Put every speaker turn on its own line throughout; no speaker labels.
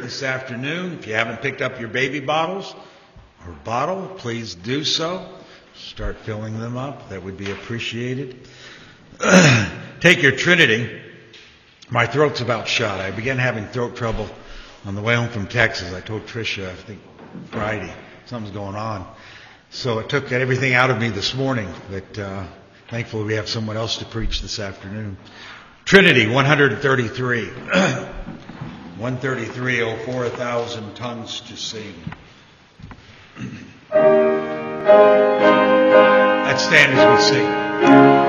this afternoon. If you haven't picked up your baby bottles or bottle, please do so. Start filling them up. That would be appreciated. Take your Trinity. My throat's about shot. I began having throat trouble on the way home from Texas. I told Tricia, I think Friday, something's going on. So it took everything out of me this morning, but uh, thankfully we have someone else to preach this afternoon. Trinity 133. 133, oh, four thousand tongues to sing. Let's stand as we sing.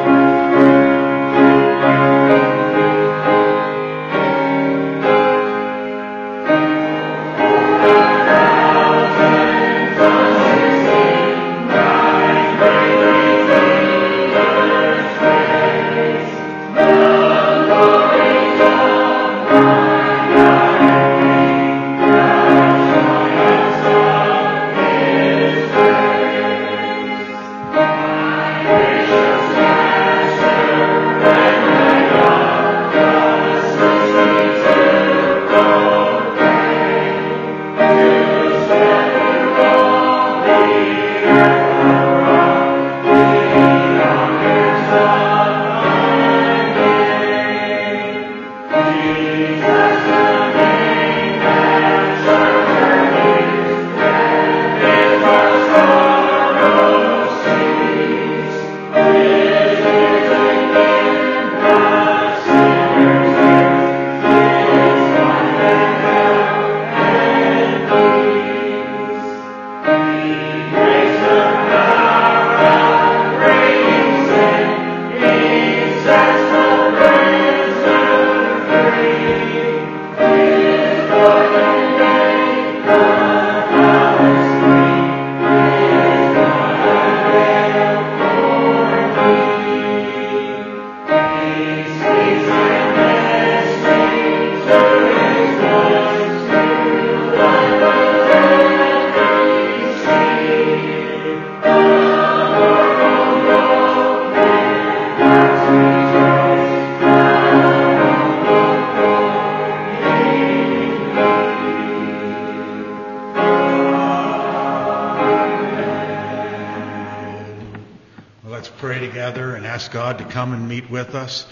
God to come and meet with us.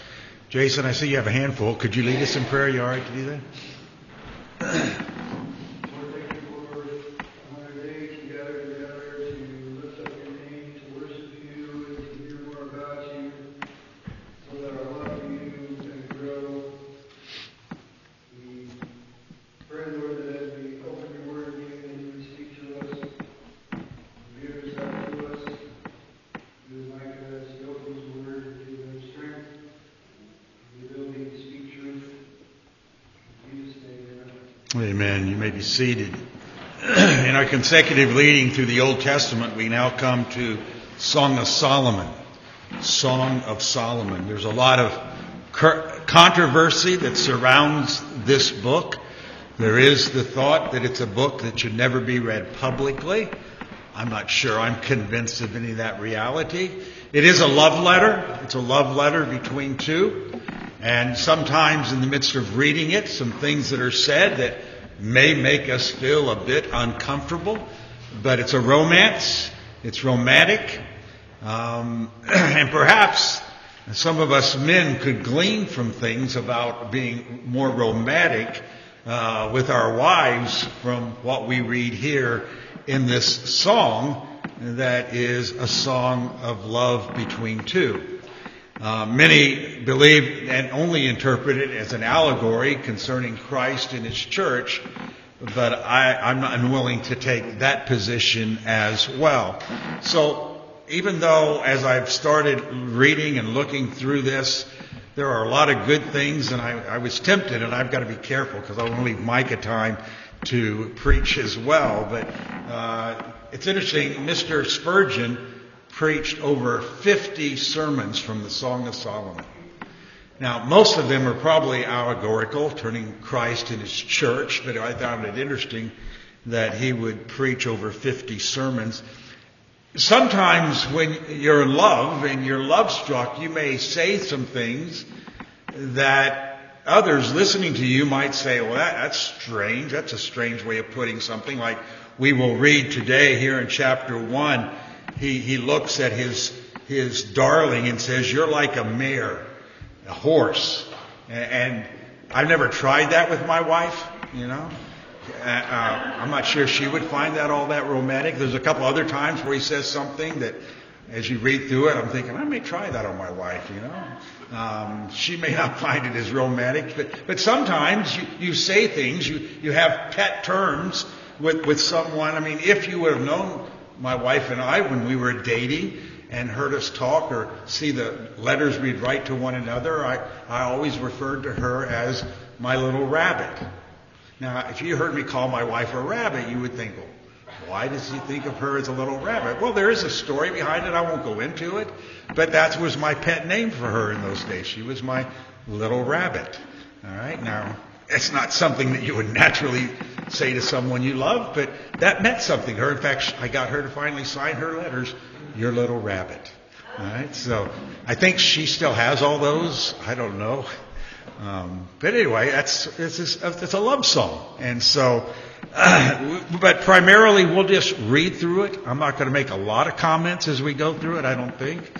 Jason, I see you have a handful. Could you lead us in prayer? You all right to do that?
Lord, thank you for another day together, together to lift up your name, to worship you, and to hear more about you, so that our love for you can grow. We pray, Lord, that as we open your word again, that you would speak to us, reveal yourself to us. Do as Micah as he opens the word, give him strength, the ability to speak truth. In Jesus' name, amen.
Amen. You may be seated. In our consecutive leading through the Old Testament, we now come to Song of Solomon. Song of Solomon. There's a lot of controversy that surrounds this book. There is the thought that it's a book that should never be read publicly. I'm not sure I'm convinced of any of that reality. It is a love letter. It's a love letter between two. And sometimes in the midst of reading it, some things that are said that may make us feel a bit uncomfortable. But it's a romance. It's romantic. Um, and perhaps some of us men could glean from things about being more romantic uh, with our wives from what we read here in this song that is a song of love between two. Uh, many believe and only interpret it as an allegory concerning Christ and His church, but I, I'm not unwilling to take that position as well. So even though as I've started reading and looking through this, there are a lot of good things, and I, I was tempted, and I've got to be careful because I want to leave Micah time to preach as well. But uh, it's interesting, Mr. Spurgeon preached over 50 sermons from the Song of Solomon. Now, most of them are probably allegorical, turning Christ in his church, but I found it interesting that he would preach over 50 sermons. Sometimes when you're in love and you're love struck, you may say some things that others listening to you might say, well, that, that's strange. That's a strange way of putting something. Like we will read today here in chapter 1, he, he looks at his, his darling and says, you're like a mare, a horse. And, I've never tried that with my wife, you know. Uh, uh, I'm not sure she would find that all that romantic. There's a couple other times where he says something that as you read through it, I'm thinking, I may try that on my wife, you know. Um, she may not find it as romantic, but, but sometimes you, you say things, you, you have pet terms with, with someone. I mean, if you would have known my wife and I when we were dating and heard us talk or see the letters we'd write to one another, I, I always referred to her as my little rabbit. Now, if you heard me call my wife a rabbit, you would think, well, why does he think of her as a little rabbit? Well, there is a story behind it. I won't go into it. But that was my pet name for her in those days. She was my little rabbit. All right. Now, it's not something that you would naturally say to someone you love, but that meant something to her. In fact, I got her to finally sign her letters, your little rabbit. All right. So I think she still has all those. I don't know. Um, but anyway, that's it's, it's a love song, and so but primarily we'll just read through it. I'm not going to make a lot of comments as we go through it, I don't think.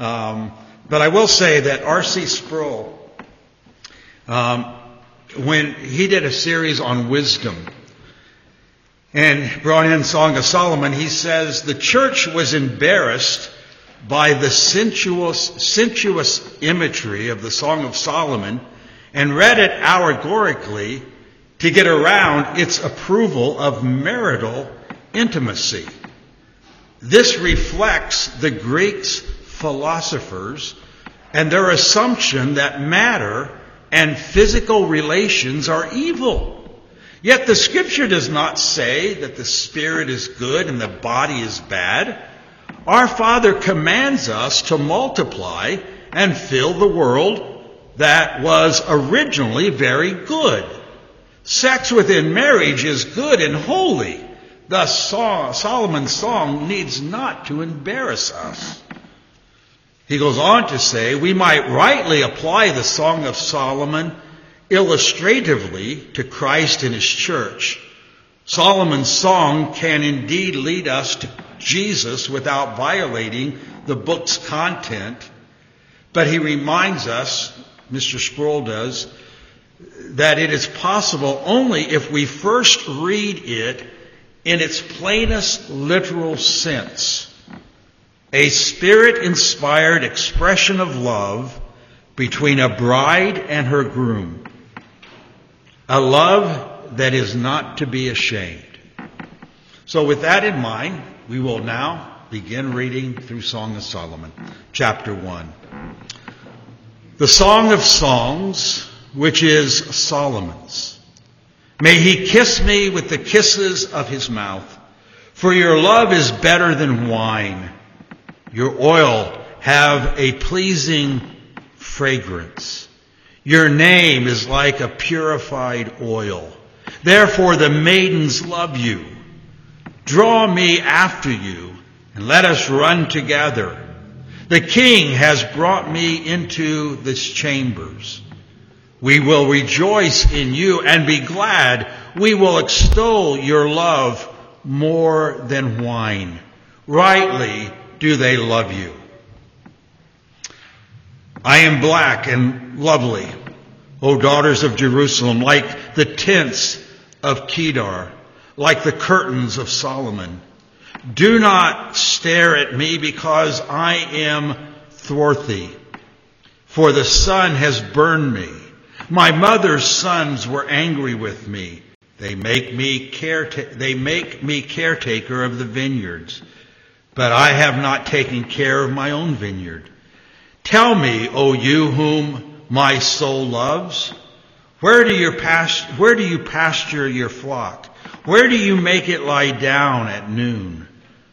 Um, but I will say that R.C. Sproul, um, when he did a series on wisdom and brought in Song of Solomon, he says the church was embarrassed by the sensuous, sensuous imagery of the Song of Solomon and read it allegorically to get around its approval of marital intimacy. This reflects the Greeks' philosophers and their assumption that matter and physical relations are evil. Yet the scripture does not say that the spirit is good and the body is bad. Our Father commands us to multiply and fill the world that was originally very good. Sex within marriage is good and holy. Thus, Solomon's song needs not to embarrass us. He goes on to say, we might rightly apply the Song of Solomon illustratively to Christ and His church. Solomon's song can indeed lead us to Jesus without violating the book's content, but he reminds us, Mr. Sproul does, that it is possible only if we first read it in its plainest literal sense. A spirit inspired expression of love between a bride and her groom. A love that is not to be ashamed. So with that in mind, we will now begin reading through Song of Solomon, chapter 1. The Song of Songs which is Solomon's. May he kiss me with the kisses of his mouth, for your love is better than wine. Your oil have a pleasing fragrance. Your name is like a purified oil. Therefore the maidens love you. Draw me after you and let us run together. The king has brought me into this chambers. We will rejoice in you and be glad. We will extol your love more than wine. Rightly do they love you. I am black and lovely, O daughters of Jerusalem, like the tents of Kedar, like the curtains of Solomon. Do not stare at me because I am thwarthy, for the sun has burned me my mother's sons were angry with me. They make me careta- they make me caretaker of the vineyards, but I have not taken care of my own vineyard. Tell me, O you whom my soul loves, where do, past- where do you pasture your flock? Where do you make it lie down at noon?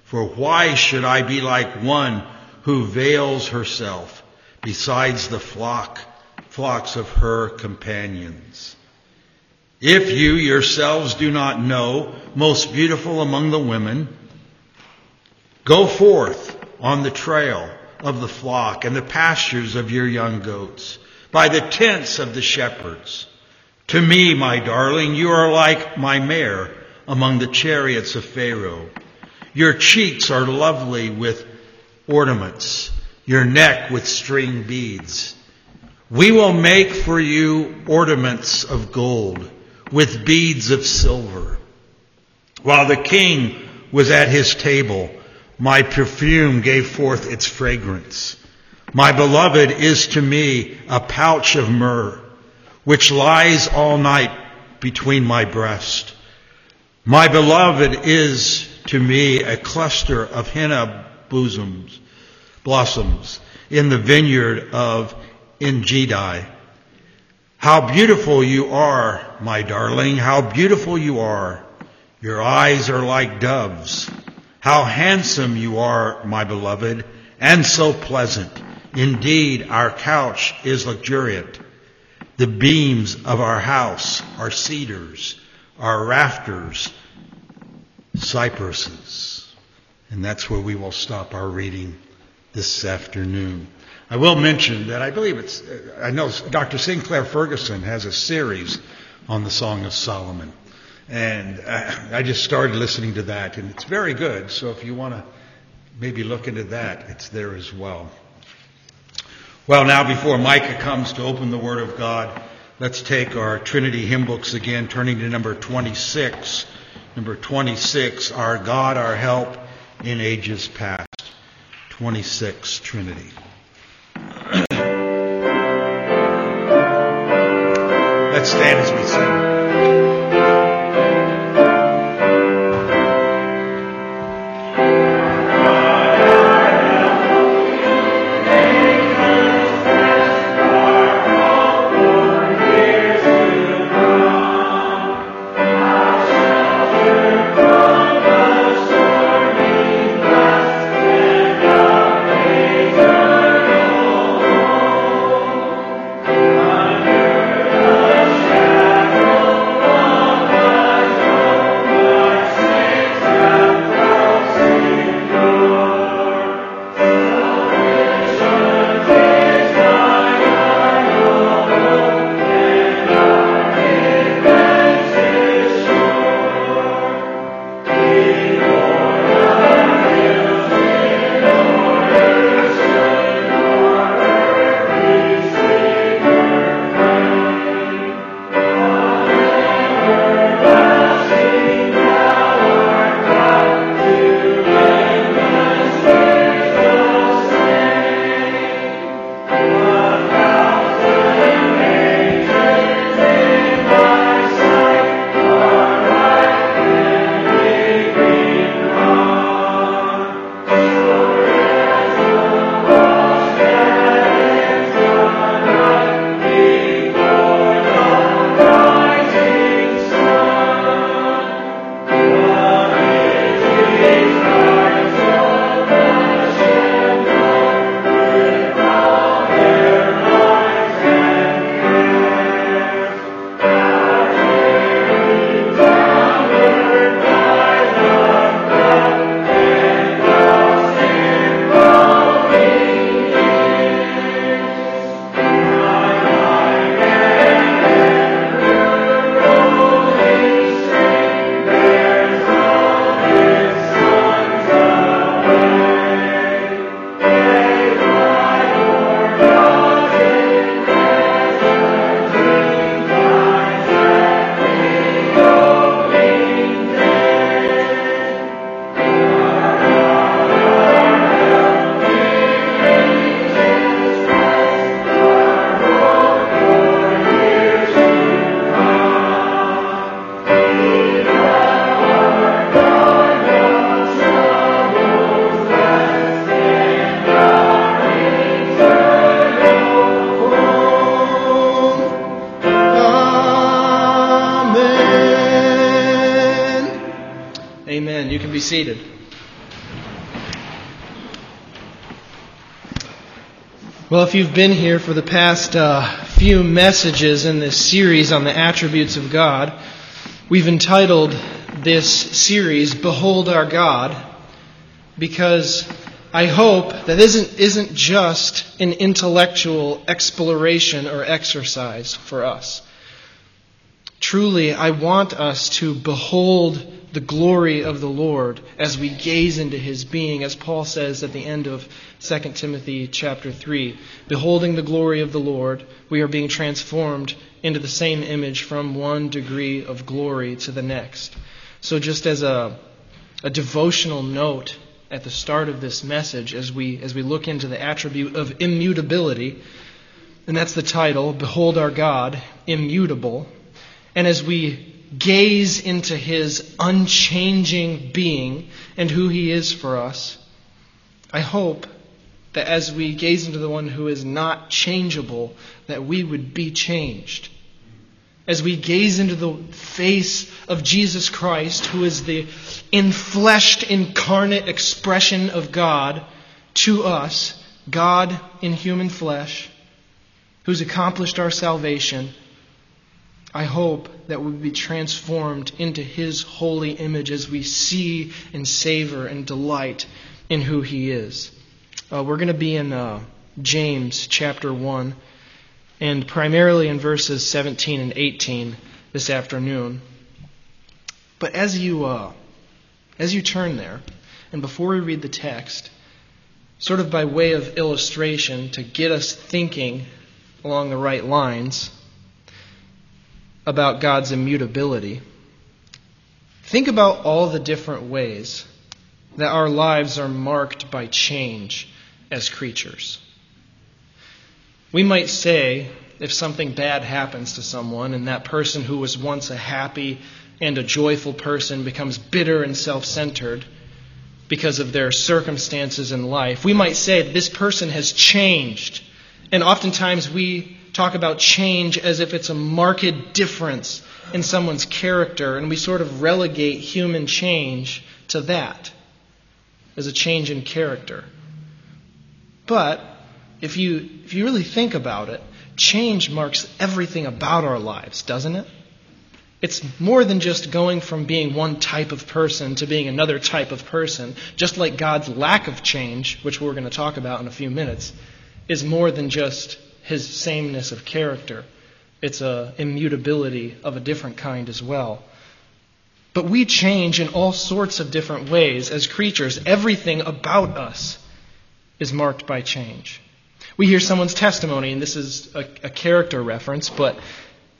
For why should I be like one who veils herself besides the flock flocks of her companions. If you yourselves do not know, most beautiful among the women, go forth on the trail of the flock and the pastures of your young goats. by the tents of the shepherds. To me, my darling, you are like my mare among the chariots of Pharaoh. Your cheeks are lovely with ornaments, your neck with string beads. We will make for you ornaments of gold with beads of silver. While the king was at his table, my perfume gave forth its fragrance. My beloved is to me a pouch of myrrh, which lies all night between my breast. My beloved is to me a cluster of henna bosoms, blossoms in the vineyard of Engedi. How beautiful you are, my darling, how beautiful you are. Your eyes are like doves. How handsome you are, my beloved, and so pleasant. Indeed, our couch is luxuriant. The beams of our house are cedars, our rafters, cypresses. And that's where we will stop our reading this afternoon. I will mention that I believe it's, I know Dr. Sinclair Ferguson has a series on the Song of Solomon. And I just started listening to that, and it's very good. So if you want to maybe look into that, it's there as well. Well, now before Micah comes to open the Word of God, let's take our Trinity hymn books again, turning to number 26. Number 26, Our God, Our Help in Ages Past. 26, Trinity. let's stand as we sing.
If you've been here for the past uh, few messages in this series on the attributes of God, we've entitled this series, Behold Our God, because I hope that isn't, isn't just an intellectual exploration or exercise for us. Truly, I want us to behold the glory of the Lord as we gaze into his being, as Paul says at the end of 2 Timothy chapter 3. Beholding the glory of the Lord, we are being transformed into the same image from one degree of glory to the next. So, just as a, a devotional note at the start of this message, as we, as we look into the attribute of immutability, and that's the title Behold Our God, Immutable. And as we gaze into his unchanging being and who he is for us, I hope that as we gaze into the one who is not changeable, that we would be changed. As we gaze into the face of Jesus Christ, who is the infleshed, incarnate expression of God to us, God in human flesh, who's accomplished our salvation, I hope that we be transformed into His holy image as we see and savor and delight in who He is. Uh, we're going to be in uh, James chapter 1 and primarily in verses 17 and 18 this afternoon. But as you, uh, as you turn there, and before we read the text, sort of by way of illustration to get us thinking along the right lines, about God's immutability, think about all the different ways that our lives are marked by change as creatures. We might say, if something bad happens to someone and that person who was once a happy and a joyful person becomes bitter and self centered because of their circumstances in life, we might say this person has changed. And oftentimes we talk about change as if it's a marked difference in someone's character, and we sort of relegate human change to that as a change in character. But if you, if you really think about it, change marks everything about our lives, doesn't it? It's more than just going from being one type of person to being another type of person, just like God's lack of change, which we're going to talk about in a few minutes, is more than just his sameness of character. It's a immutability of a different kind as well. But we change in all sorts of different ways as creatures. Everything about us is marked by change. We hear someone's testimony, and this is a, a character reference, but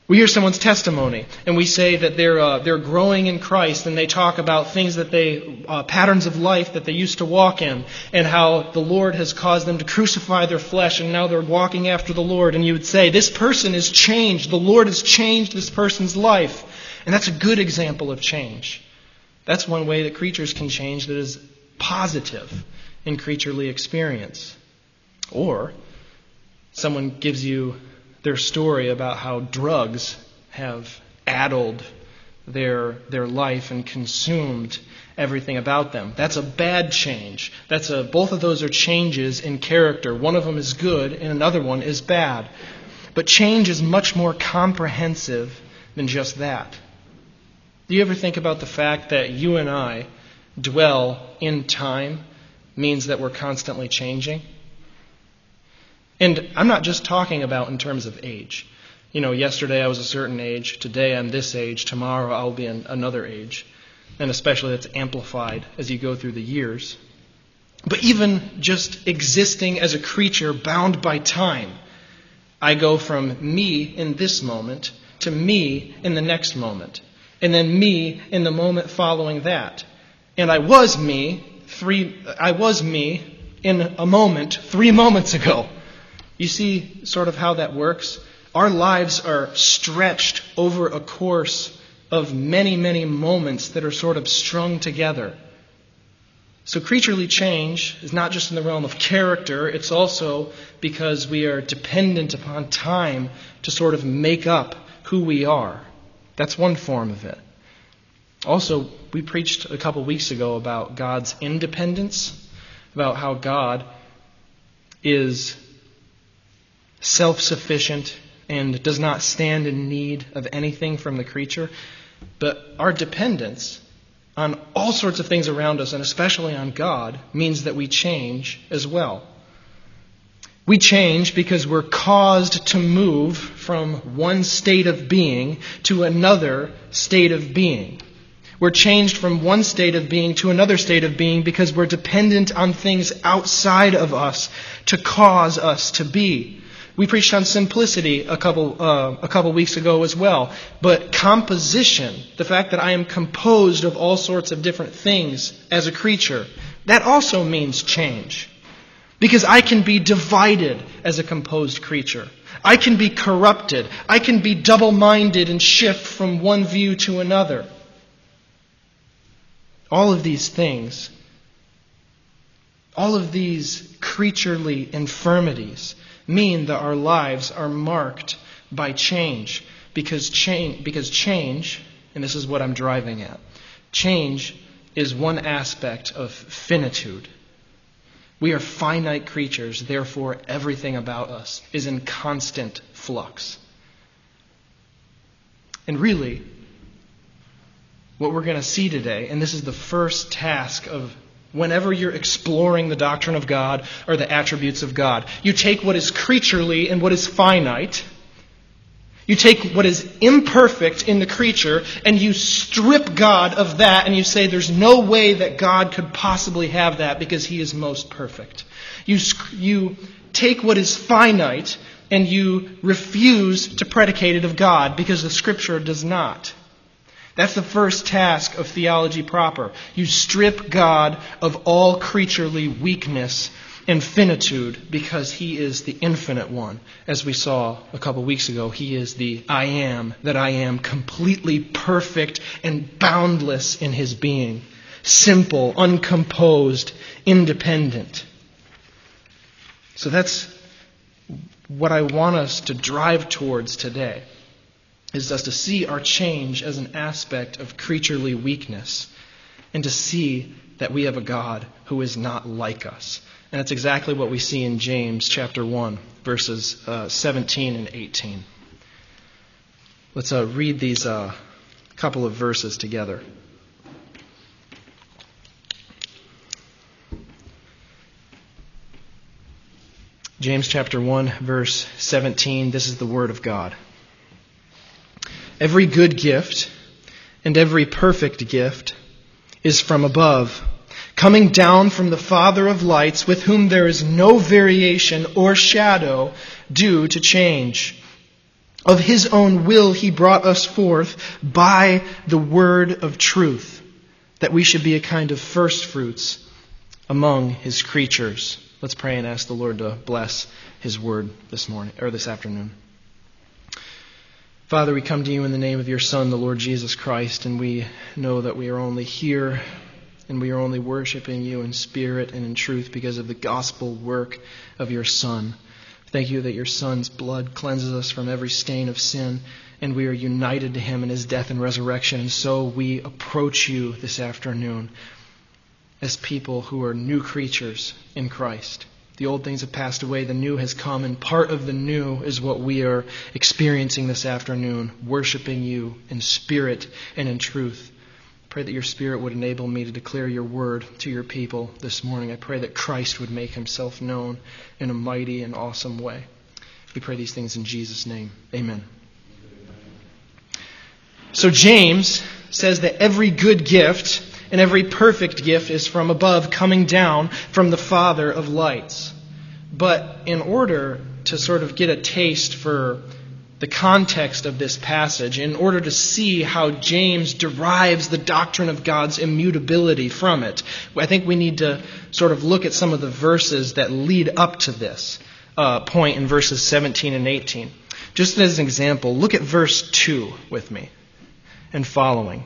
we hear someone's testimony, and we say that they're, uh, they're growing in Christ, and they talk about things that they, uh, patterns of life that they used to walk in, and how the Lord has caused them to crucify their flesh, and now they're walking after the Lord. And you would say, This person is changed. The Lord has changed this person's life. And that's a good example of change. That's one way that creatures can change that is positive in creaturely experience. Or someone gives you their story about how drugs have addled their, their life and consumed everything about them. That's a bad change. That's a, both of those are changes in character. One of them is good and another one is bad. But change is much more comprehensive than just that. Do you ever think about the fact that you and I dwell in time means that we're constantly changing? And I'm not just talking about in terms of age. You know, yesterday I was a certain age, today I'm this age, tomorrow I'll be in another age. And especially that's amplified as you go through the years. But even just existing as a creature bound by time, I go from me in this moment to me in the next moment, and then me in the moment following that. And I was me three I was me in a moment 3 moments ago. You see sort of how that works? Our lives are stretched over a course of many, many moments that are sort of strung together. So, creaturely change is not just in the realm of character, it's also because we are dependent upon time to sort of make up who we are. That's one form of it. Also, we preached a couple weeks ago about God's independence, about how God is self sufficient and does not stand in need of anything from the creature. But our dependence on all sorts of things around us, and especially on God, means that we change as well. We change because we're caused to move from one state of being to another state of being. We're changed from one state of being to another state of being because we're dependent on things outside of us to cause us to be. We preached on simplicity a couple, uh, a couple weeks ago as well. But composition, the fact that I am composed of all sorts of different things as a creature, that also means change. Because I can be divided as a composed creature. I can be corrupted. I can be double minded and shift from one view to another. All of these things, all of these creaturely infirmities, mean that our lives are marked by change. Because change, because change, and this is what I'm driving at, change is one aspect of finitude. We are finite creatures, therefore, everything about us is in constant flux. And really, what we're going to see today, and this is the first task of whenever you're exploring the doctrine of God or the attributes of God, you take what is creaturely and what is finite you take what is imperfect in the creature and you strip God of that and you say there's no way that God could possibly have that because he is most perfect. You, you take what is finite and you refuse to predicate it of God because the scripture does not. That's the first task of theology proper. You strip God of all creaturely weakness and finitude because he is the infinite one. As we saw a couple weeks ago, he is the I am that I am, completely perfect and boundless in his being, simple, uncomposed, independent. So that's what I want us to drive towards today is thus to see our change as an aspect of creaturely weakness and to see that we have a God who is not like us. And that's exactly what we see in James chapter 1, verses uh, 17 and 18. Let's uh, read these uh, couple of verses together. James chapter 1, verse 17. This is the Word of God. Every good gift and every perfect gift is from above coming down from the Father of lights, with whom there is no variation or shadow due to change. Of his own will he brought us forth by the word of truth, that we should be a kind of first fruits among his creatures. Let's pray and ask the Lord to bless his word this morning or this afternoon. Father, we come to you in the name of your Son, the Lord Jesus Christ, and we know that we are only here and we are only worshiping you in spirit and in truth because of the gospel work of your Son. Thank you that your Son's blood cleanses us from every stain of sin, and we are united to him in his death and resurrection. And so we approach you this afternoon as people who are new creatures in Christ. The old things have passed away, the new has come, and part of the new is what we are experiencing this afternoon, worshiping you in spirit and in truth. Pray that your Spirit would enable me to declare your word to your people this morning. I pray that Christ would make himself known in a mighty and awesome way. We pray these things in Jesus' name. Amen. So, James says that every good gift and every perfect gift is from above, coming down from the Father of lights. But in order to sort of get a taste for the context of this passage in order to see how James derives the doctrine of God's immutability from it. I think we need to sort of look at some of the verses that lead up to this uh, point in verses 17 and 18. Just as an example, look at verse 2 with me and following.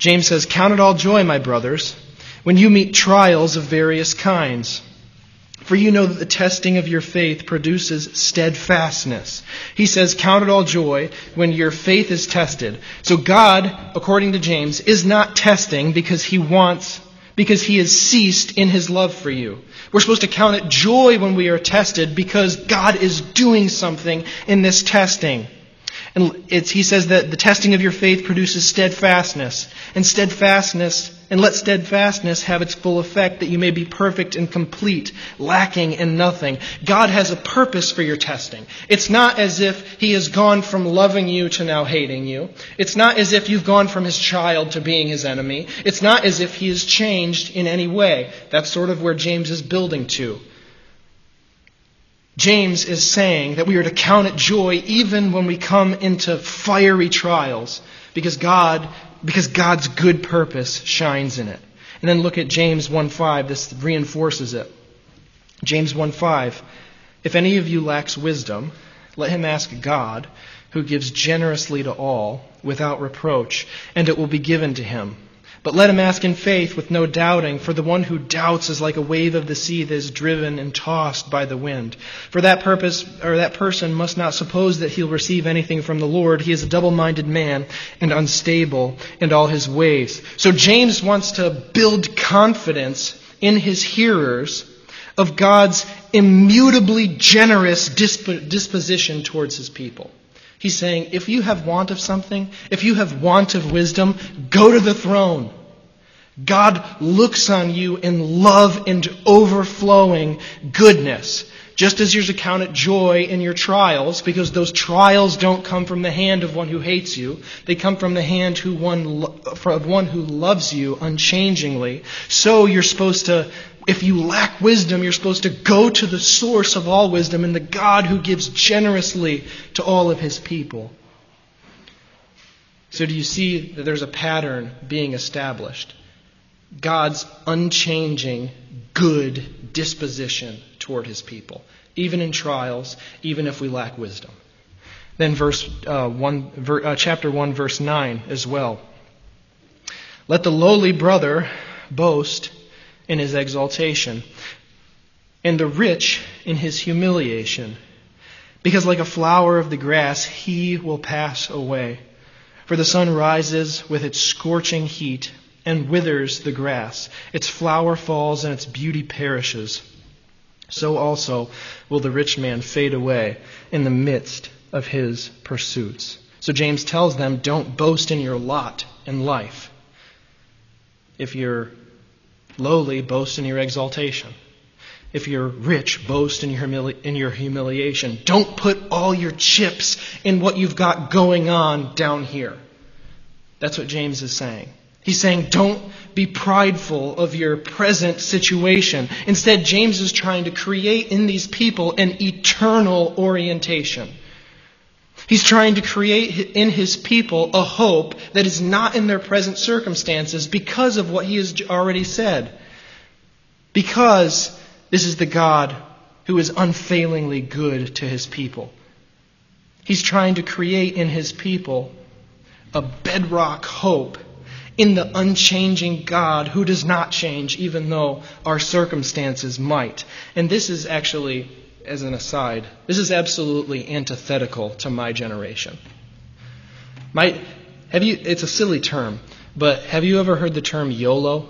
James says, Count it all joy, my brothers, when you meet trials of various kinds for you know that the testing of your faith produces steadfastness. He says, Count it all joy when your faith is tested. So God, according to James, is not testing because he wants, because he has ceased in his love for you. We're supposed to count it joy when we are tested because God is doing something in this testing. And he says that the testing of your faith produces steadfastness, and steadfastness, and let steadfastness have its full effect, that you may be perfect and complete, lacking in nothing. God has a purpose for your testing. It's not as if He has gone from loving you to now hating you. It's not as if you've gone from His child to being His enemy. It's not as if He has changed in any way. That's sort of where James is building to. James is saying that we are to count it joy even when we come into fiery trials because God because God's good purpose shines in it. And then look at James 1:5 this reinforces it. James 1:5 If any of you lacks wisdom let him ask God who gives generously to all without reproach and it will be given to him. But let him ask in faith with no doubting, for the one who doubts is like a wave of the sea that is driven and tossed by the wind. For that purpose, or that person must not suppose that he'll receive anything from the Lord. He is a double-minded man and unstable in all his ways. So James wants to build confidence in his hearers of God's immutably generous disposition towards his people. He's saying, if you have want of something, if you have want of wisdom, go to the throne. God looks on you in love and overflowing goodness. Just as you're to count it joy in your trials, because those trials don't come from the hand of one who hates you. They come from the hand who one, of one who loves you unchangingly. So you're supposed to if you lack wisdom, you're supposed to go to the source of all wisdom and the God who gives generously to all of his people. So, do you see that there's a pattern being established? God's unchanging, good disposition toward his people, even in trials, even if we lack wisdom. Then, verse uh, one, ver, uh, chapter one, verse nine as well. Let the lowly brother boast in his exaltation, and the rich in his humiliation. Because like a flower of the grass, he will pass away. For the sun rises with its scorching heat and withers the grass. Its flower falls and its beauty perishes. So also will the rich man fade away in the midst of his pursuits. So James tells them, don't boast in your lot in life. If you're lowly, boast in your exaltation. If you're rich, boast in your, humili- in your humiliation. Don't put all your chips in what you've got going on down here. That's what James is saying. He's saying, don't be prideful of your present situation. Instead, James is trying to create in these people an eternal orientation. He's trying to create in his people a hope that is not in their present circumstances because of what he has already said. Because this is the God who is unfailingly good to his people. He's trying to create in his people a bedrock hope in the unchanging God who does not change, even though our circumstances might. And this is actually as an aside, this is absolutely antithetical to my generation. My, have you, it's a silly term, but have you ever heard the term YOLO?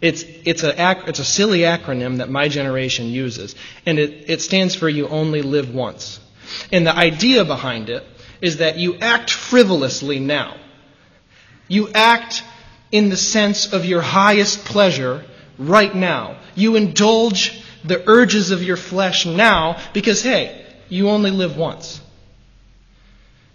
It's, it's, a, it's a silly acronym that my generation uses, and it, it stands for You Only Live Once. And the idea behind it is that you act frivolously now. You act in the sense of your highest pleasure right now. You indulge the urges of your flesh now because, hey, you only live once.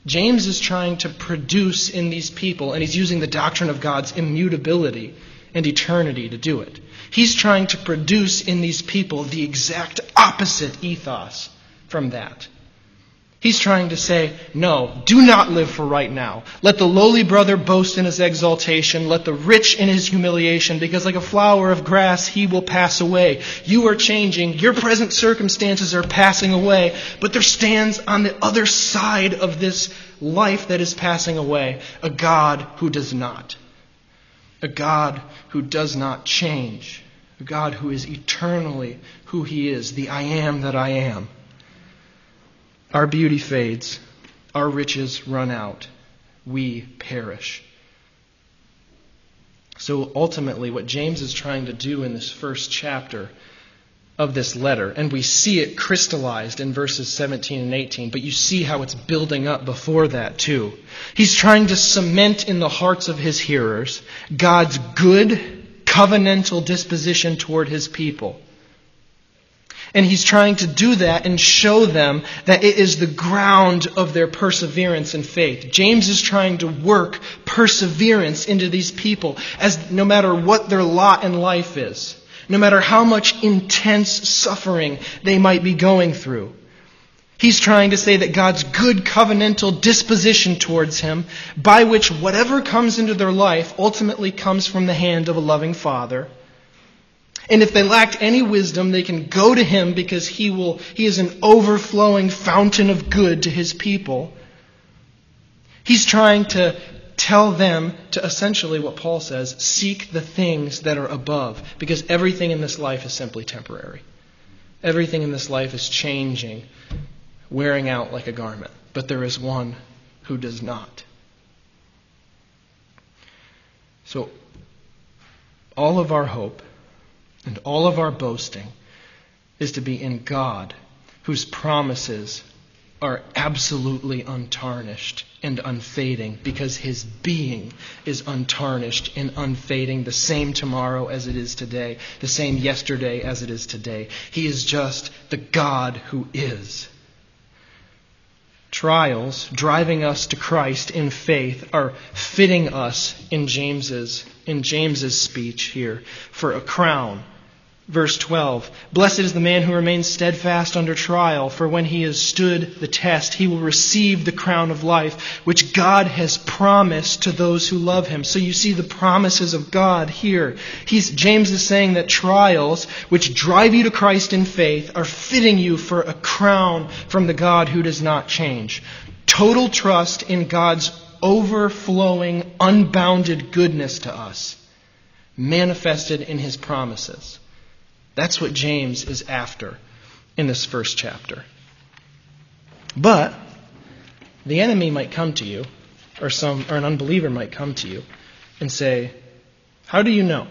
James is trying to produce in these people, and he's using the doctrine of God's immutability and eternity to do it. He's trying to produce in these people the exact opposite ethos from that. He's trying to say, no, do not live for right now. Let the lowly brother boast in his exaltation. Let the rich in his humiliation, because like a flower of grass, he will pass away. You are changing. Your present circumstances are passing away. But there stands on the other side of this life that is passing away a God who does not. A God who does not change. A God who is eternally who he is, the I am that I am. Our beauty fades, our riches run out, we perish. So ultimately, what James is trying to do in this first chapter of this letter, and we see it crystallized in verses 17 and 18, but you see how it's building up before that, too. He's trying to cement in the hearts of his hearers God's good, covenantal disposition toward his people. And he's trying to do that and show them that it is the ground of their perseverance and faith. James is trying to work perseverance into these people as no matter what their lot in life is, no matter how much intense suffering they might be going through. He's trying to say that God's good covenantal disposition towards him, by which whatever comes into their life ultimately comes from the hand of a loving Father, and if they lack any wisdom, they can go to him because he will he is an overflowing fountain of good to his people. He's trying to tell them to essentially what Paul says, seek the things that are above because everything in this life is simply temporary. Everything in this life is changing, wearing out like a garment, but there is one who does not. So all of our hope and all of our boasting is to be in God, whose promises are absolutely untarnished and unfading because his being is untarnished and unfading, the same tomorrow as it is today, the same yesterday as it is today. He is just the God who is. Trials driving us to Christ in faith are fitting us in James's in James's speech here for a crown Verse 12 Blessed is the man who remains steadfast under trial, for when he has stood the test, he will receive the crown of life, which God has promised to those who love him. So you see the promises of God here. He's, James is saying that trials, which drive you to Christ in faith, are fitting you for a crown from the God who does not change. Total trust in God's overflowing, unbounded goodness to us, manifested in his promises. That's what James is after in this first chapter. But the enemy might come to you, or some or an unbeliever might come to you and say, How do you know?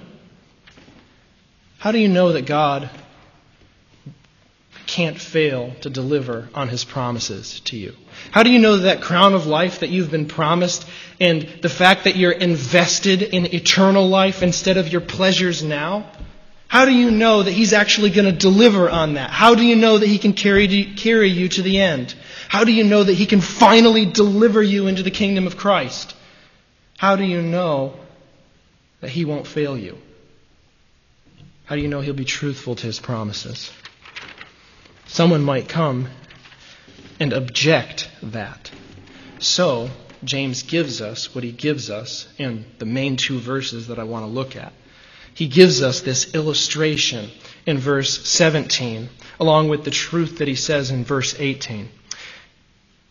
How do you know that God can't fail to deliver on his promises to you? How do you know that crown of life that you've been promised and the fact that you're invested in eternal life instead of your pleasures now? How do you know that He's actually going to deliver on that? How do you know that He can carry, carry you to the end? How do you know that He can finally deliver you into the kingdom of Christ? How do you know that He won't fail you? How do you know He'll be truthful to His promises? Someone might come and object that. So, James gives us what he gives us in the main two verses that I want to look at he gives us this illustration in verse 17, along with the truth that he says in verse 18.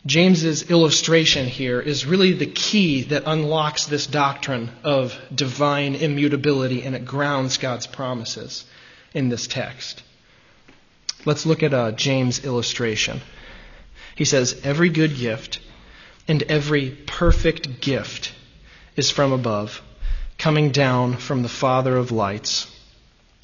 James's illustration here is really the key that unlocks this doctrine of divine immutability and it grounds God's promises in this text. Let's look at a James illustration. He says, Every good gift and every perfect gift is from above coming down from the Father of lights,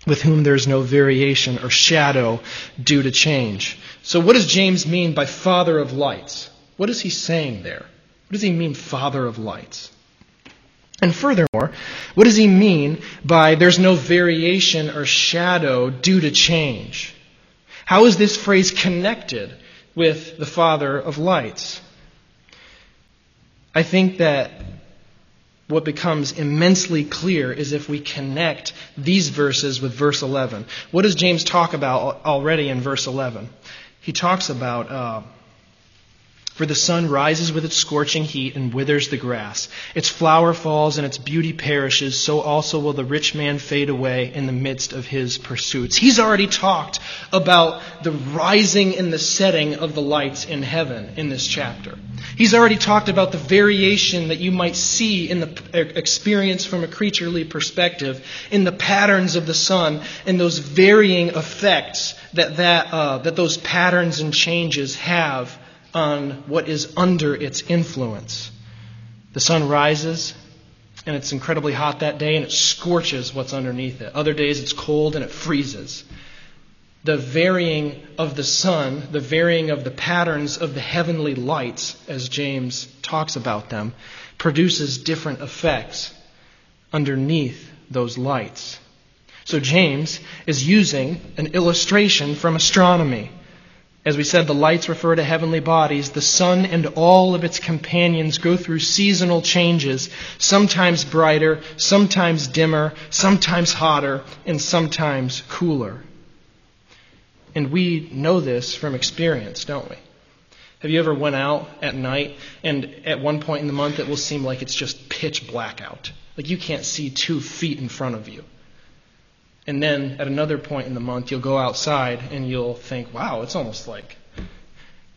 with whom there is no variation or shadow due to change. So, what does James mean by Father of lights? What is he saying there? What does he mean, Father of lights? And furthermore, what does he mean by there's no variation or shadow due to change? How is this phrase connected with the Father of lights? I think that what becomes immensely clear is if we connect these verses with verse 11. What does James talk about already in verse 11? He talks about uh, for the sun rises with its scorching heat and withers the grass. Its flower falls and its beauty perishes, so also will the rich man fade away in the midst of his pursuits. He's already talked about the rising and the setting of the lights in heaven in this chapter. He's already talked about the variation that you might see in the experience from a creaturely perspective in the patterns of the sun and those varying effects that, that, uh, that those patterns and changes have on what is under its influence. The sun rises, and it's incredibly hot that day, and it scorches what's underneath it. Other days it's cold and it freezes. the varying of the sun, the varying of the patterns of the heavenly lights, as James talks about them, produces different effects underneath those lights. So James is using an illustration from astronomy. As we said, the lights refer to heavenly bodies. The sun and all of its companions go through seasonal changes, sometimes brighter, sometimes dimmer, sometimes hotter, and sometimes cooler. And we know this from experience, don't we? Have you ever went out at night and at one point in the month it will seem like it's just pitch black out? Like you can't see two feet in front of you. And then at another point in the month you'll go outside and you'll think, wow, it's almost like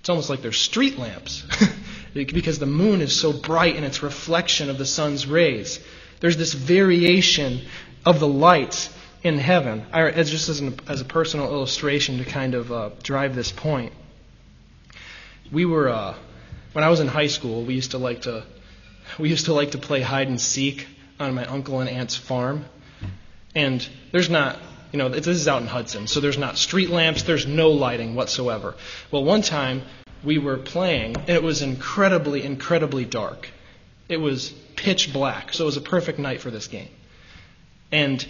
it's almost like there's street lamps. because the moon is so bright in its reflection of the sun's rays. There's this variation of the lights in heaven. I, as just as, an, as, a personal illustration to kind of uh, drive this point, we were uh, when I was in high school. We used to like to we used to like to play hide and seek on my uncle and aunt's farm, and there's not. You know, this is out in Hudson, so there's not street lamps, there's no lighting whatsoever. Well, one time we were playing, and it was incredibly, incredibly dark. It was pitch black, so it was a perfect night for this game. And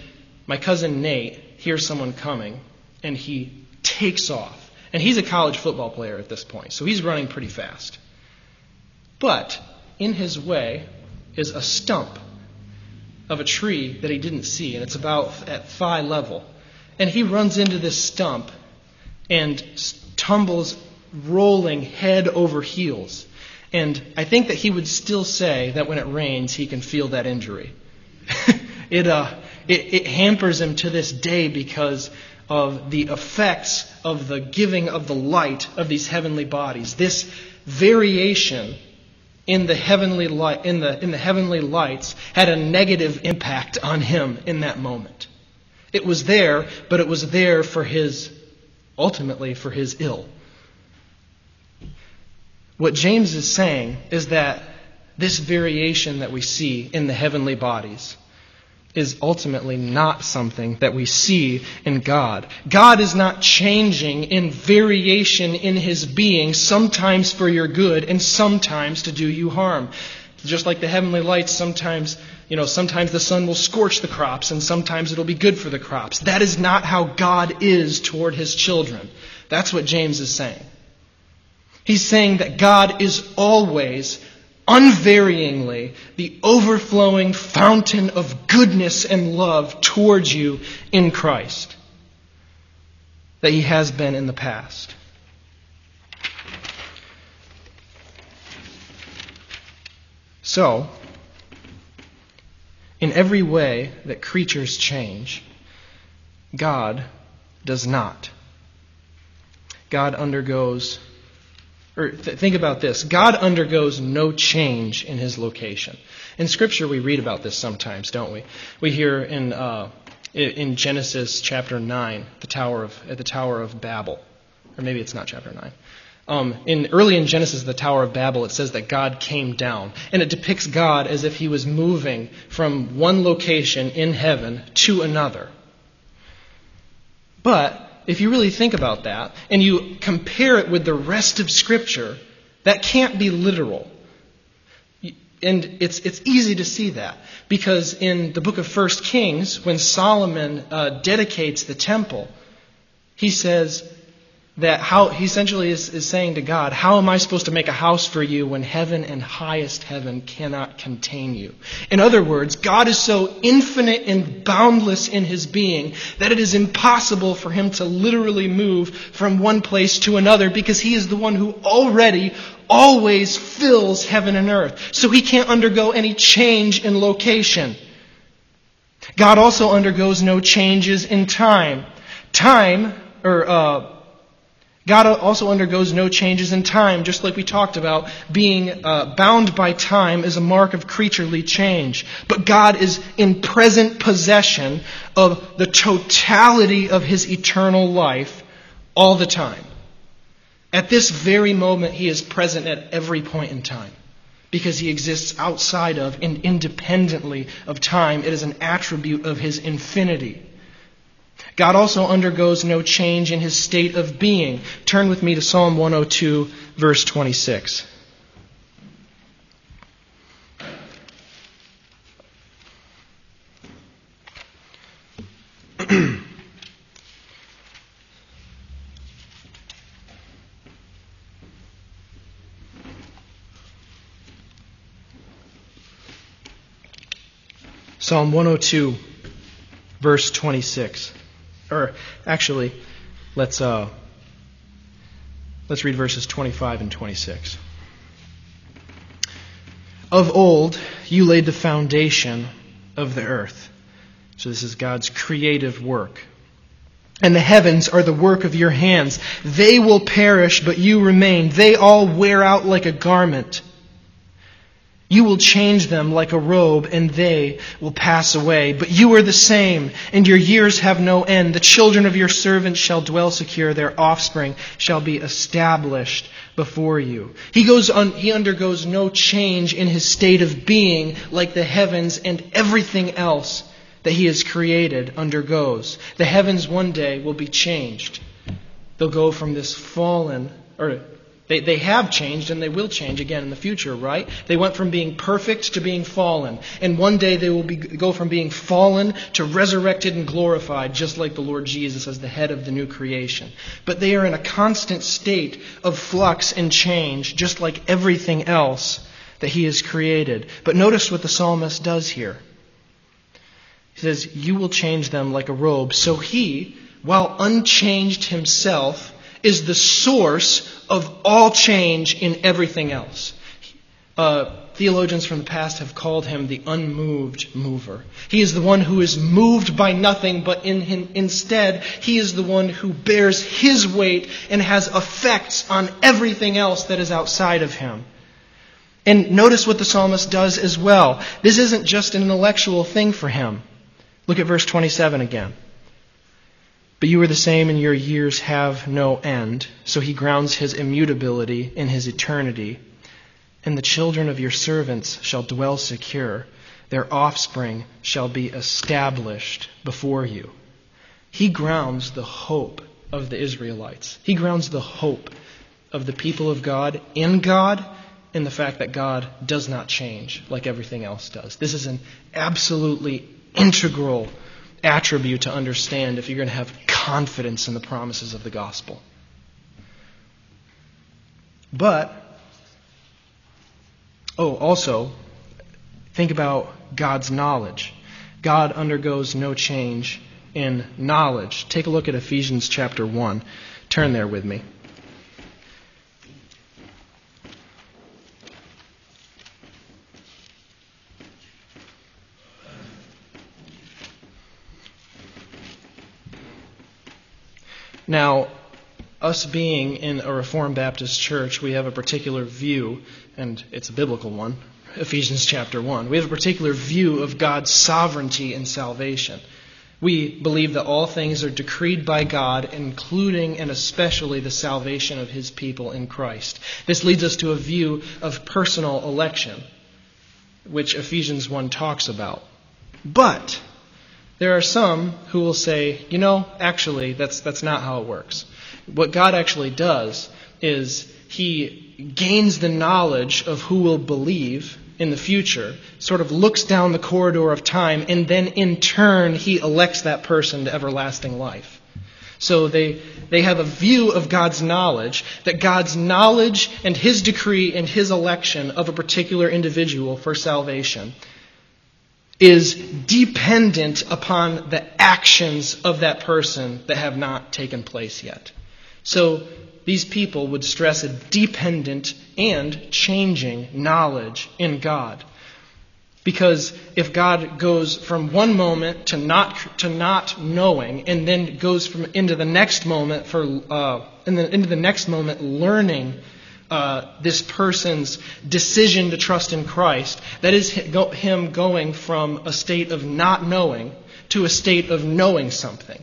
my cousin Nate hears someone coming and he takes off. And he's a college football player at this point, so he's running pretty fast. But in his way is a stump of a tree that he didn't see, and it's about at thigh level. And he runs into this stump and tumbles rolling head over heels. And I think that he would still say that when it rains, he can feel that injury. it, uh, it, it hampers him to this day because of the effects of the giving of the light of these heavenly bodies. This variation in the heavenly light, in the, in the heavenly lights had a negative impact on him in that moment. It was there, but it was there for his, ultimately for his ill. What James is saying is that this variation that we see in the heavenly bodies is ultimately not something that we see in God. God is not changing in variation in his being, sometimes for your good and sometimes to do you harm. Just like the heavenly lights, sometimes, you know, sometimes the sun will scorch the crops and sometimes it'll be good for the crops. That is not how God is toward his children. That's what James is saying. He's saying that God is always unvaryingly the overflowing fountain of goodness and love towards you in Christ that He has been in the past. So, in every way that creatures change, God does not. God undergoes or th- think about this God undergoes no change in his location. In Scripture, we read about this sometimes, don't we? We hear in, uh, in Genesis chapter 9, the Tower of, at the Tower of Babel. Or maybe it's not chapter 9. Um, in early in Genesis, the Tower of Babel, it says that God came down, and it depicts God as if He was moving from one location in heaven to another. But if you really think about that and you compare it with the rest of Scripture, that can't be literal. And it's, it's easy to see that because in the book of First Kings, when Solomon uh, dedicates the temple, he says, that how he essentially is, is saying to God, How am I supposed to make a house for you when heaven and highest heaven cannot contain you? In other words, God is so infinite and boundless in his being that it is impossible for him to literally move from one place to another because he is the one who already always fills heaven and earth. So he can't undergo any change in location. God also undergoes no changes in time. Time, or uh, God also undergoes no changes in time, just like we talked about. Being uh, bound by time is a mark of creaturely change. But God is in present possession of the totality of his eternal life all the time. At this very moment, he is present at every point in time because he exists outside of and independently of time. It is an attribute of his infinity. God also undergoes no change in his state of being. Turn with me to Psalm 102, verse 26. Psalm 102, verse 26. Or actually, let's uh, let's read verses 25 and 26. Of old, you laid the foundation of the earth. So this is God's creative work. And the heavens are the work of your hands. They will perish, but you remain. They all wear out like a garment. You will change them like a robe, and they will pass away. But you are the same, and your years have no end. The children of your servants shall dwell secure. Their offspring shall be established before you. He goes on, he undergoes no change in his state of being like the heavens and everything else that he has created undergoes. The heavens one day will be changed. They'll go from this fallen, or they, they have changed and they will change again in the future, right? They went from being perfect to being fallen. And one day they will be, go from being fallen to resurrected and glorified, just like the Lord Jesus as the head of the new creation. But they are in a constant state of flux and change, just like everything else that he has created. But notice what the psalmist does here. He says, You will change them like a robe. So he, while unchanged himself, is the source of all change in everything else. Uh, theologians from the past have called him the unmoved mover. He is the one who is moved by nothing, but in him, instead, he is the one who bears his weight and has effects on everything else that is outside of him. And notice what the psalmist does as well. This isn't just an intellectual thing for him. Look at verse 27 again. But you are the same, and your years have no end. So he grounds his immutability in his eternity. And the children of your servants shall dwell secure, their offspring shall be established before you. He grounds the hope of the Israelites. He grounds the hope of the people of God in God in the fact that God does not change like everything else does. This is an absolutely integral attribute to understand if you're going to have confidence in the promises of the gospel. But, oh, also, think about God's knowledge. God undergoes no change in knowledge. Take a look at Ephesians chapter 1. Turn there with me. Now, us being in a Reformed Baptist church, we have a particular view, and it's a biblical one, Ephesians chapter 1. We have a particular view of God's sovereignty in salvation. We believe that all things are decreed by God, including and especially the salvation of His people in Christ. This leads us to a view of personal election, which Ephesians 1 talks about. But there are some who will say, you know, actually, that's, that's not how it works. What God actually does is He gains the knowledge of who will believe in the future, sort of looks down the corridor of time, and then in turn, He elects that person to everlasting life. So they, they have a view of God's knowledge, that God's knowledge and His decree and His election of a particular individual for salvation is dependent upon the actions of that person that have not taken place yet. So these people would stress a dependent and changing knowledge in God. Because if God goes from one moment to not to not knowing, and then goes from into the next moment for uh, into the next moment learning uh, this person's decision to trust in Christ, that is him going from a state of not knowing to a state of knowing something.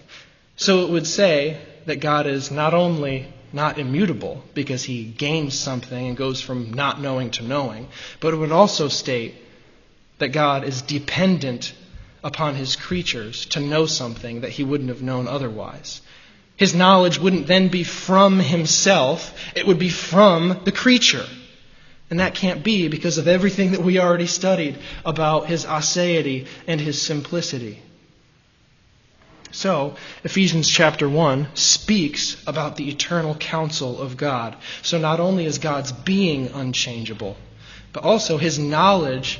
So it would say that God is not only not immutable because he gains something and goes from not knowing to knowing, but it would also state that God is dependent upon his creatures to know something that he wouldn't have known otherwise. His knowledge wouldn't then be from himself, it would be from the creature. And that can't be because of everything that we already studied about his aseity and his simplicity. So, Ephesians chapter 1 speaks about the eternal counsel of God. So, not only is God's being unchangeable, but also his knowledge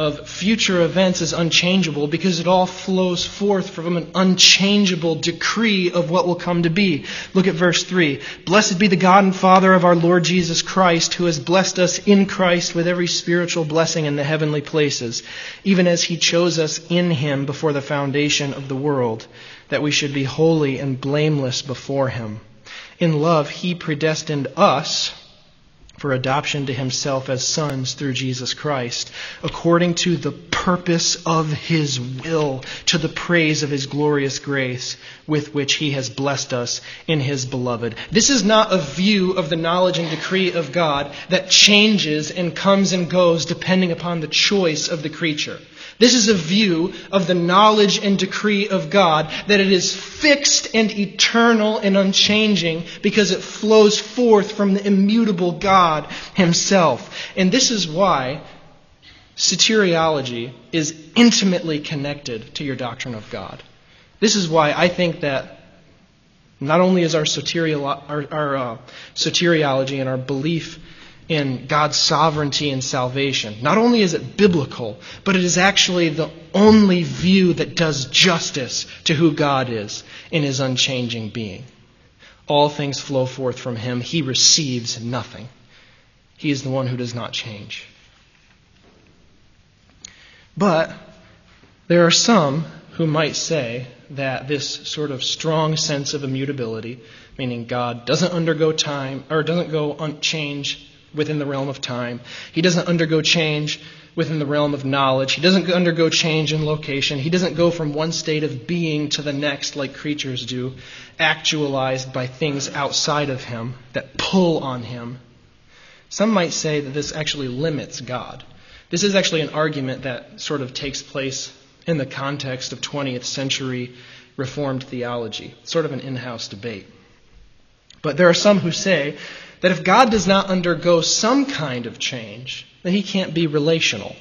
of future events is unchangeable because it all flows forth from an unchangeable decree of what will come to be. Look at verse 3. Blessed be the God and Father of our Lord Jesus Christ, who has blessed us in Christ with every spiritual blessing in the heavenly places, even as he chose us in him before the foundation of the world, that we should be holy and blameless before him. In love, he predestined us for adoption to himself as sons through Jesus Christ, according to the purpose of his will, to the praise of his glorious grace with which he has blessed us in his beloved. This is not a view of the knowledge and decree of God that changes and comes and goes depending upon the choice of the creature. This is a view of the knowledge and decree of God that it is fixed and eternal and unchanging because it flows forth from the immutable God Himself. And this is why soteriology is intimately connected to your doctrine of God. This is why I think that not only is our, soteriolo- our, our uh, soteriology and our belief in God's sovereignty and salvation. Not only is it biblical, but it is actually the only view that does justice to who God is in his unchanging being. All things flow forth from him. He receives nothing. He is the one who does not change. But there are some who might say that this sort of strong sense of immutability, meaning God doesn't undergo time or doesn't go unchanged within the realm of time. He doesn't undergo change within the realm of knowledge. He doesn't undergo change in location. He doesn't go from one state of being to the next like creatures do, actualized by things outside of him that pull on him. Some might say that this actually limits God. This is actually an argument that sort of takes place in the context of 20th century Reformed theology, sort of an in house debate. But there are some who say that if God does not undergo some kind of change, then he can't be relational.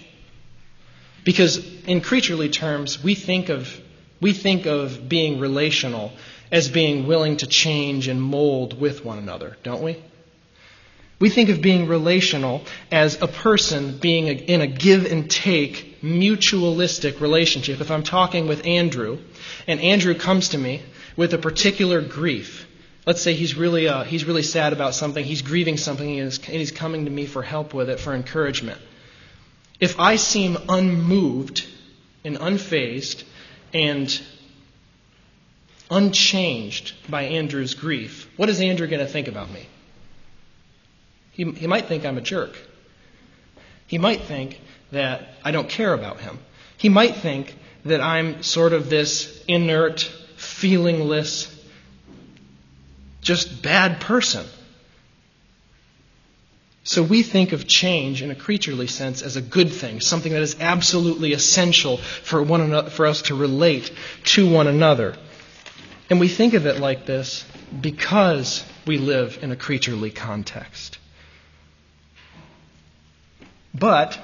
Because in creaturely terms, we think of, we think of being relational as being willing to change and mold with one another, don't we? We think of being relational as a person being in a give and take, mutualistic relationship. If I'm talking with Andrew, and Andrew comes to me with a particular grief, Let's say he's really, uh, he's really sad about something, he's grieving something, and he's coming to me for help with it, for encouragement. If I seem unmoved and unfazed and unchanged by Andrew's grief, what is Andrew going to think about me? He, he might think I'm a jerk. He might think that I don't care about him. He might think that I'm sort of this inert, feelingless, just bad person. So we think of change in a creaturely sense as a good thing, something that is absolutely essential for, one another, for us to relate to one another. And we think of it like this because we live in a creaturely context. But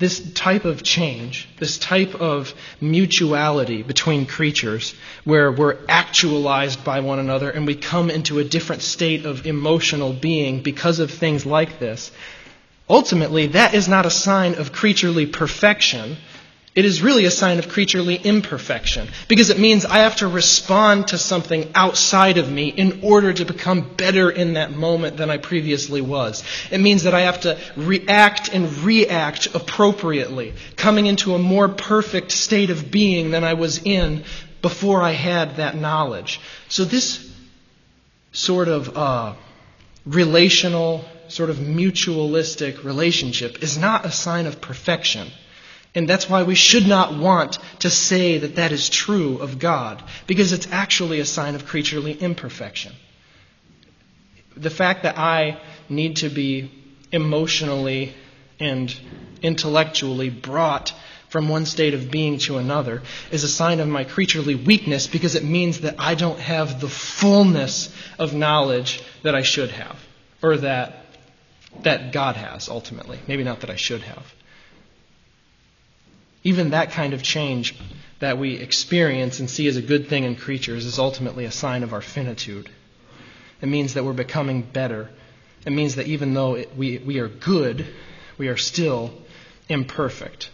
this type of change, this type of mutuality between creatures, where we're actualized by one another and we come into a different state of emotional being because of things like this, ultimately, that is not a sign of creaturely perfection. It is really a sign of creaturely imperfection because it means I have to respond to something outside of me in order to become better in that moment than I previously was. It means that I have to react and react appropriately, coming into a more perfect state of being than I was in before I had that knowledge. So this sort of uh, relational, sort of mutualistic relationship is not a sign of perfection. And that's why we should not want to say that that is true of God, because it's actually a sign of creaturely imperfection. The fact that I need to be emotionally and intellectually brought from one state of being to another is a sign of my creaturely weakness because it means that I don't have the fullness of knowledge that I should have, or that, that God has ultimately. Maybe not that I should have. Even that kind of change that we experience and see as a good thing in creatures is ultimately a sign of our finitude. It means that we're becoming better. It means that even though it, we, we are good, we are still imperfect.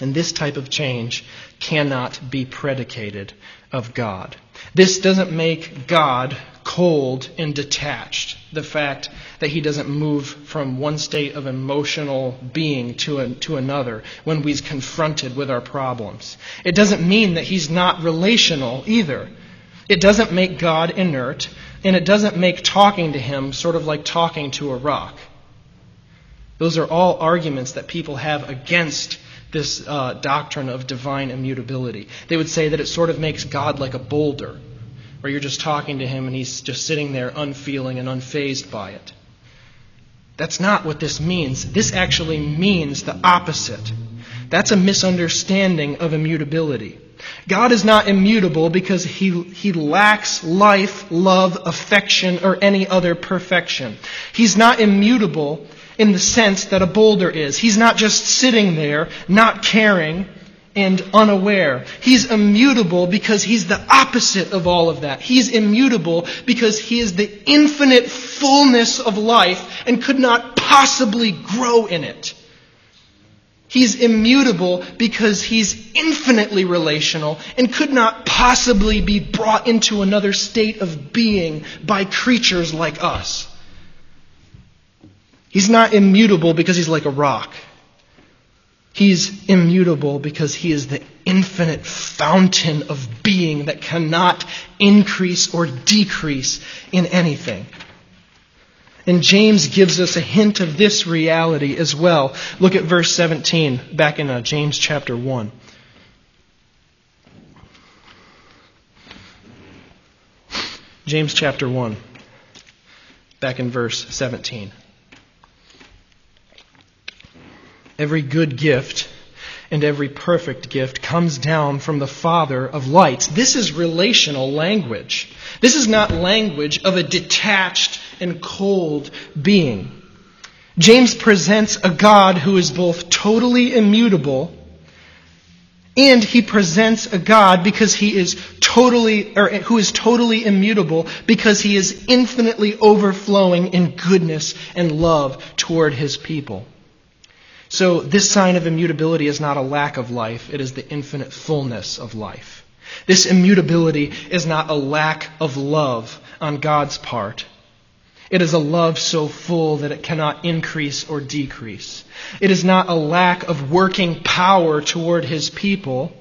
And this type of change cannot be predicated of God. This doesn't make God cold and detached. The fact that he doesn't move from one state of emotional being to, a, to another when we're confronted with our problems. It doesn't mean that he's not relational either. It doesn't make God inert, and it doesn't make talking to him sort of like talking to a rock. Those are all arguments that people have against this uh, doctrine of divine immutability. They would say that it sort of makes God like a boulder, where you're just talking to him and he's just sitting there unfeeling and unfazed by it. That's not what this means. This actually means the opposite. That's a misunderstanding of immutability. God is not immutable because he, he lacks life, love, affection, or any other perfection. He's not immutable in the sense that a boulder is. He's not just sitting there, not caring and unaware. He's immutable because he's the opposite of all of that. He's immutable because he is the infinite fullness of life and could not possibly grow in it. He's immutable because he's infinitely relational and could not possibly be brought into another state of being by creatures like us. He's not immutable because he's like a rock. He's immutable because he is the infinite fountain of being that cannot increase or decrease in anything. And James gives us a hint of this reality as well. Look at verse 17, back in uh, James chapter 1. James chapter 1, back in verse 17. Every good gift and every perfect gift comes down from the Father of lights. This is relational language. This is not language of a detached and cold being. James presents a God who is both totally immutable and he presents a God because he is totally, or who is totally immutable because he is infinitely overflowing in goodness and love toward his people. So, this sign of immutability is not a lack of life, it is the infinite fullness of life. This immutability is not a lack of love on God's part. It is a love so full that it cannot increase or decrease. It is not a lack of working power toward His people.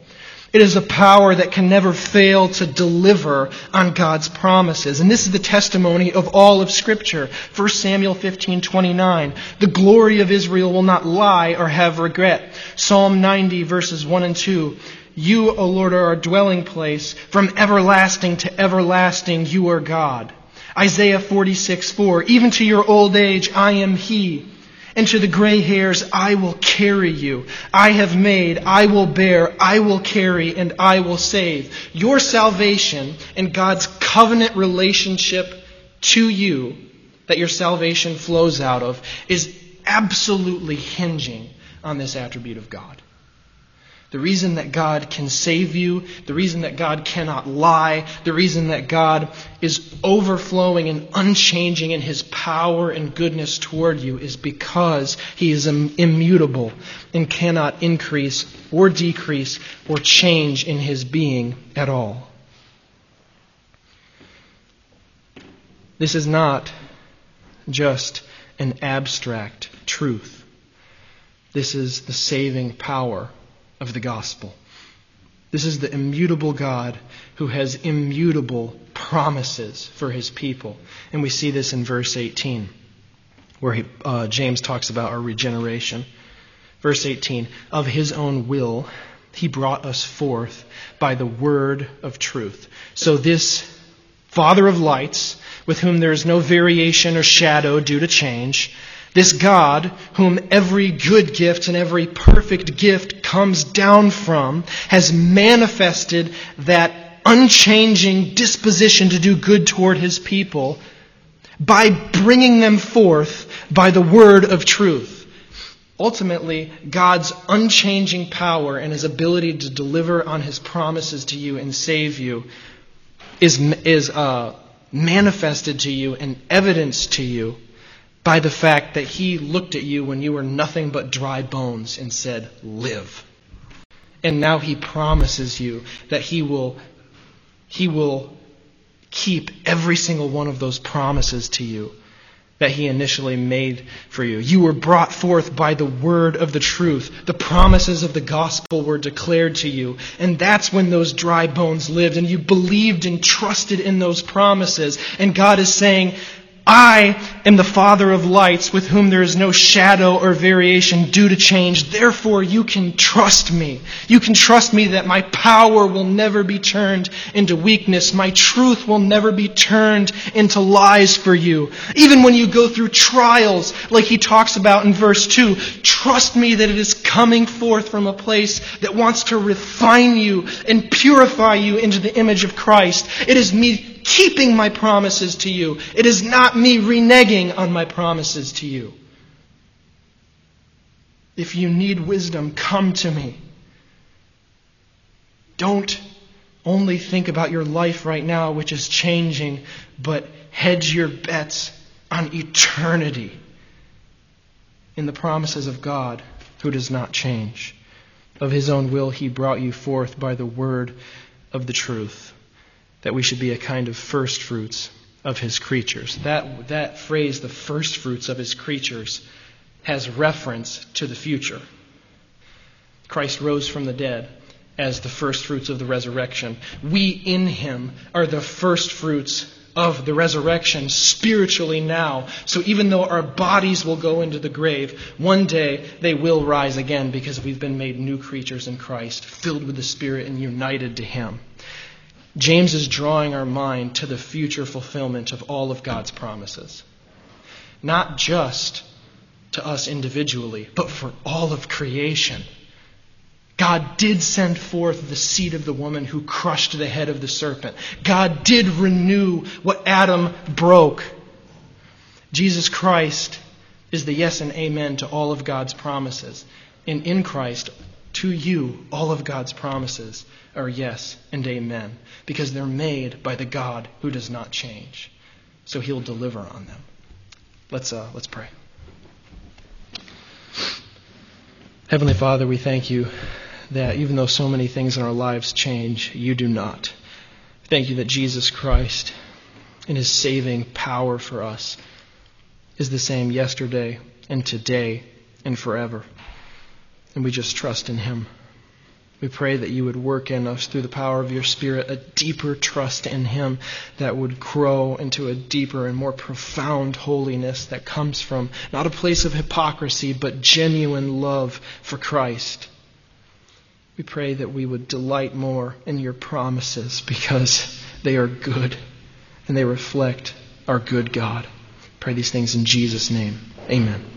It is a power that can never fail to deliver on God's promises. And this is the testimony of all of Scripture. 1 Samuel 15:29. The glory of Israel will not lie or have regret. Psalm 90 verses 1 and 2. You, O Lord, are our dwelling place. From everlasting to everlasting, you are God. Isaiah 46, 4. Even to your old age, I am He and to the gray hairs, I will carry you. I have made, I will bear, I will carry, and I will save. Your salvation and God's covenant relationship to you, that your salvation flows out of, is absolutely hinging on this attribute of God. The reason that God can save you, the reason that God cannot lie, the reason that God is overflowing and unchanging in his power and goodness toward you is because he is immutable and cannot increase or decrease or change in his being at all. This is not just an abstract truth. This is the saving power of the gospel. This is the immutable God who has immutable promises for his people. And we see this in verse 18, where he, uh, James talks about our regeneration. Verse 18 Of his own will, he brought us forth by the word of truth. So, this Father of lights, with whom there is no variation or shadow due to change, This God, whom every good gift and every perfect gift comes down from, has manifested that unchanging disposition to do good toward his people by bringing them forth by the word of truth. Ultimately, God's unchanging power and his ability to deliver on his promises to you and save you is, is uh, manifested to you and evidenced to you by the fact that he looked at you when you were nothing but dry bones and said, Live. And now he promises you that he will, he will keep every single one of those promises to you that he initially made for you. You were brought forth by the word of the truth. The promises of the gospel were declared to you. And that's when those dry bones lived. And you believed and trusted in those promises. And God is saying, I am the Father of lights with whom there is no shadow or variation due to change. Therefore, you can trust me. You can trust me that my power will never be turned into weakness. My truth will never be turned into lies for you. Even when you go through trials, like he talks about in verse 2, trust me that it is coming forth from a place that wants to refine you and purify you into the image of Christ. It is me keeping my promises to you. It is not me reneging on my promises to you. If you need wisdom, come to me. Don't only think about your life right now, which is changing, but hedge your bets on eternity in the promises of God, who does not change. Of his own will, he brought you forth by the word of the truth that we should be a kind of first fruits of his creatures. That, that phrase, the first fruits of his creatures, has reference to the future. Christ rose from the dead as the first fruits of the resurrection. We in him are the first fruits of the resurrection spiritually now. So even though our bodies will go into the grave, one day they will rise again because we've been made new creatures in Christ, filled with the Spirit and united to him. James is drawing our mind to the future fulfillment of all of God's promises. Not just to us individually, but for all of creation. God did send forth the seed of the woman who crushed the head of the serpent. God did renew what Adam broke. Jesus Christ is the yes and amen to all of God's promises. And in Christ, to you, all of God's promises are yes and amen because they're made by the God who does not change. So he'll deliver on them. Let's, uh, let's pray. Heavenly Father, we thank you that even though so many things in our lives change, you do not. Thank you that Jesus Christ, in his saving power for us, is the same yesterday and today and forever. And we just trust in him. We pray that you would work in us through the power of your Spirit a deeper trust in Him that would grow into a deeper and more profound holiness that comes from not a place of hypocrisy, but genuine love for Christ. We pray that we would delight more in your promises because they are good and they reflect our good God. Pray these things in Jesus' name. Amen.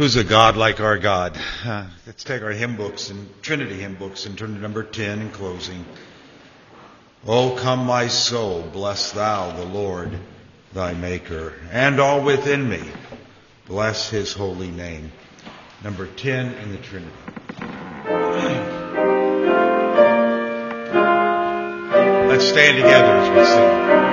Who's a God like our God? Uh, let's take our hymn books and Trinity hymn books and turn to number 10 in closing. Oh, come, my soul, bless thou the Lord thy Maker, and all within me, bless his holy name. Number 10 in the Trinity. Let's stand together as we sing.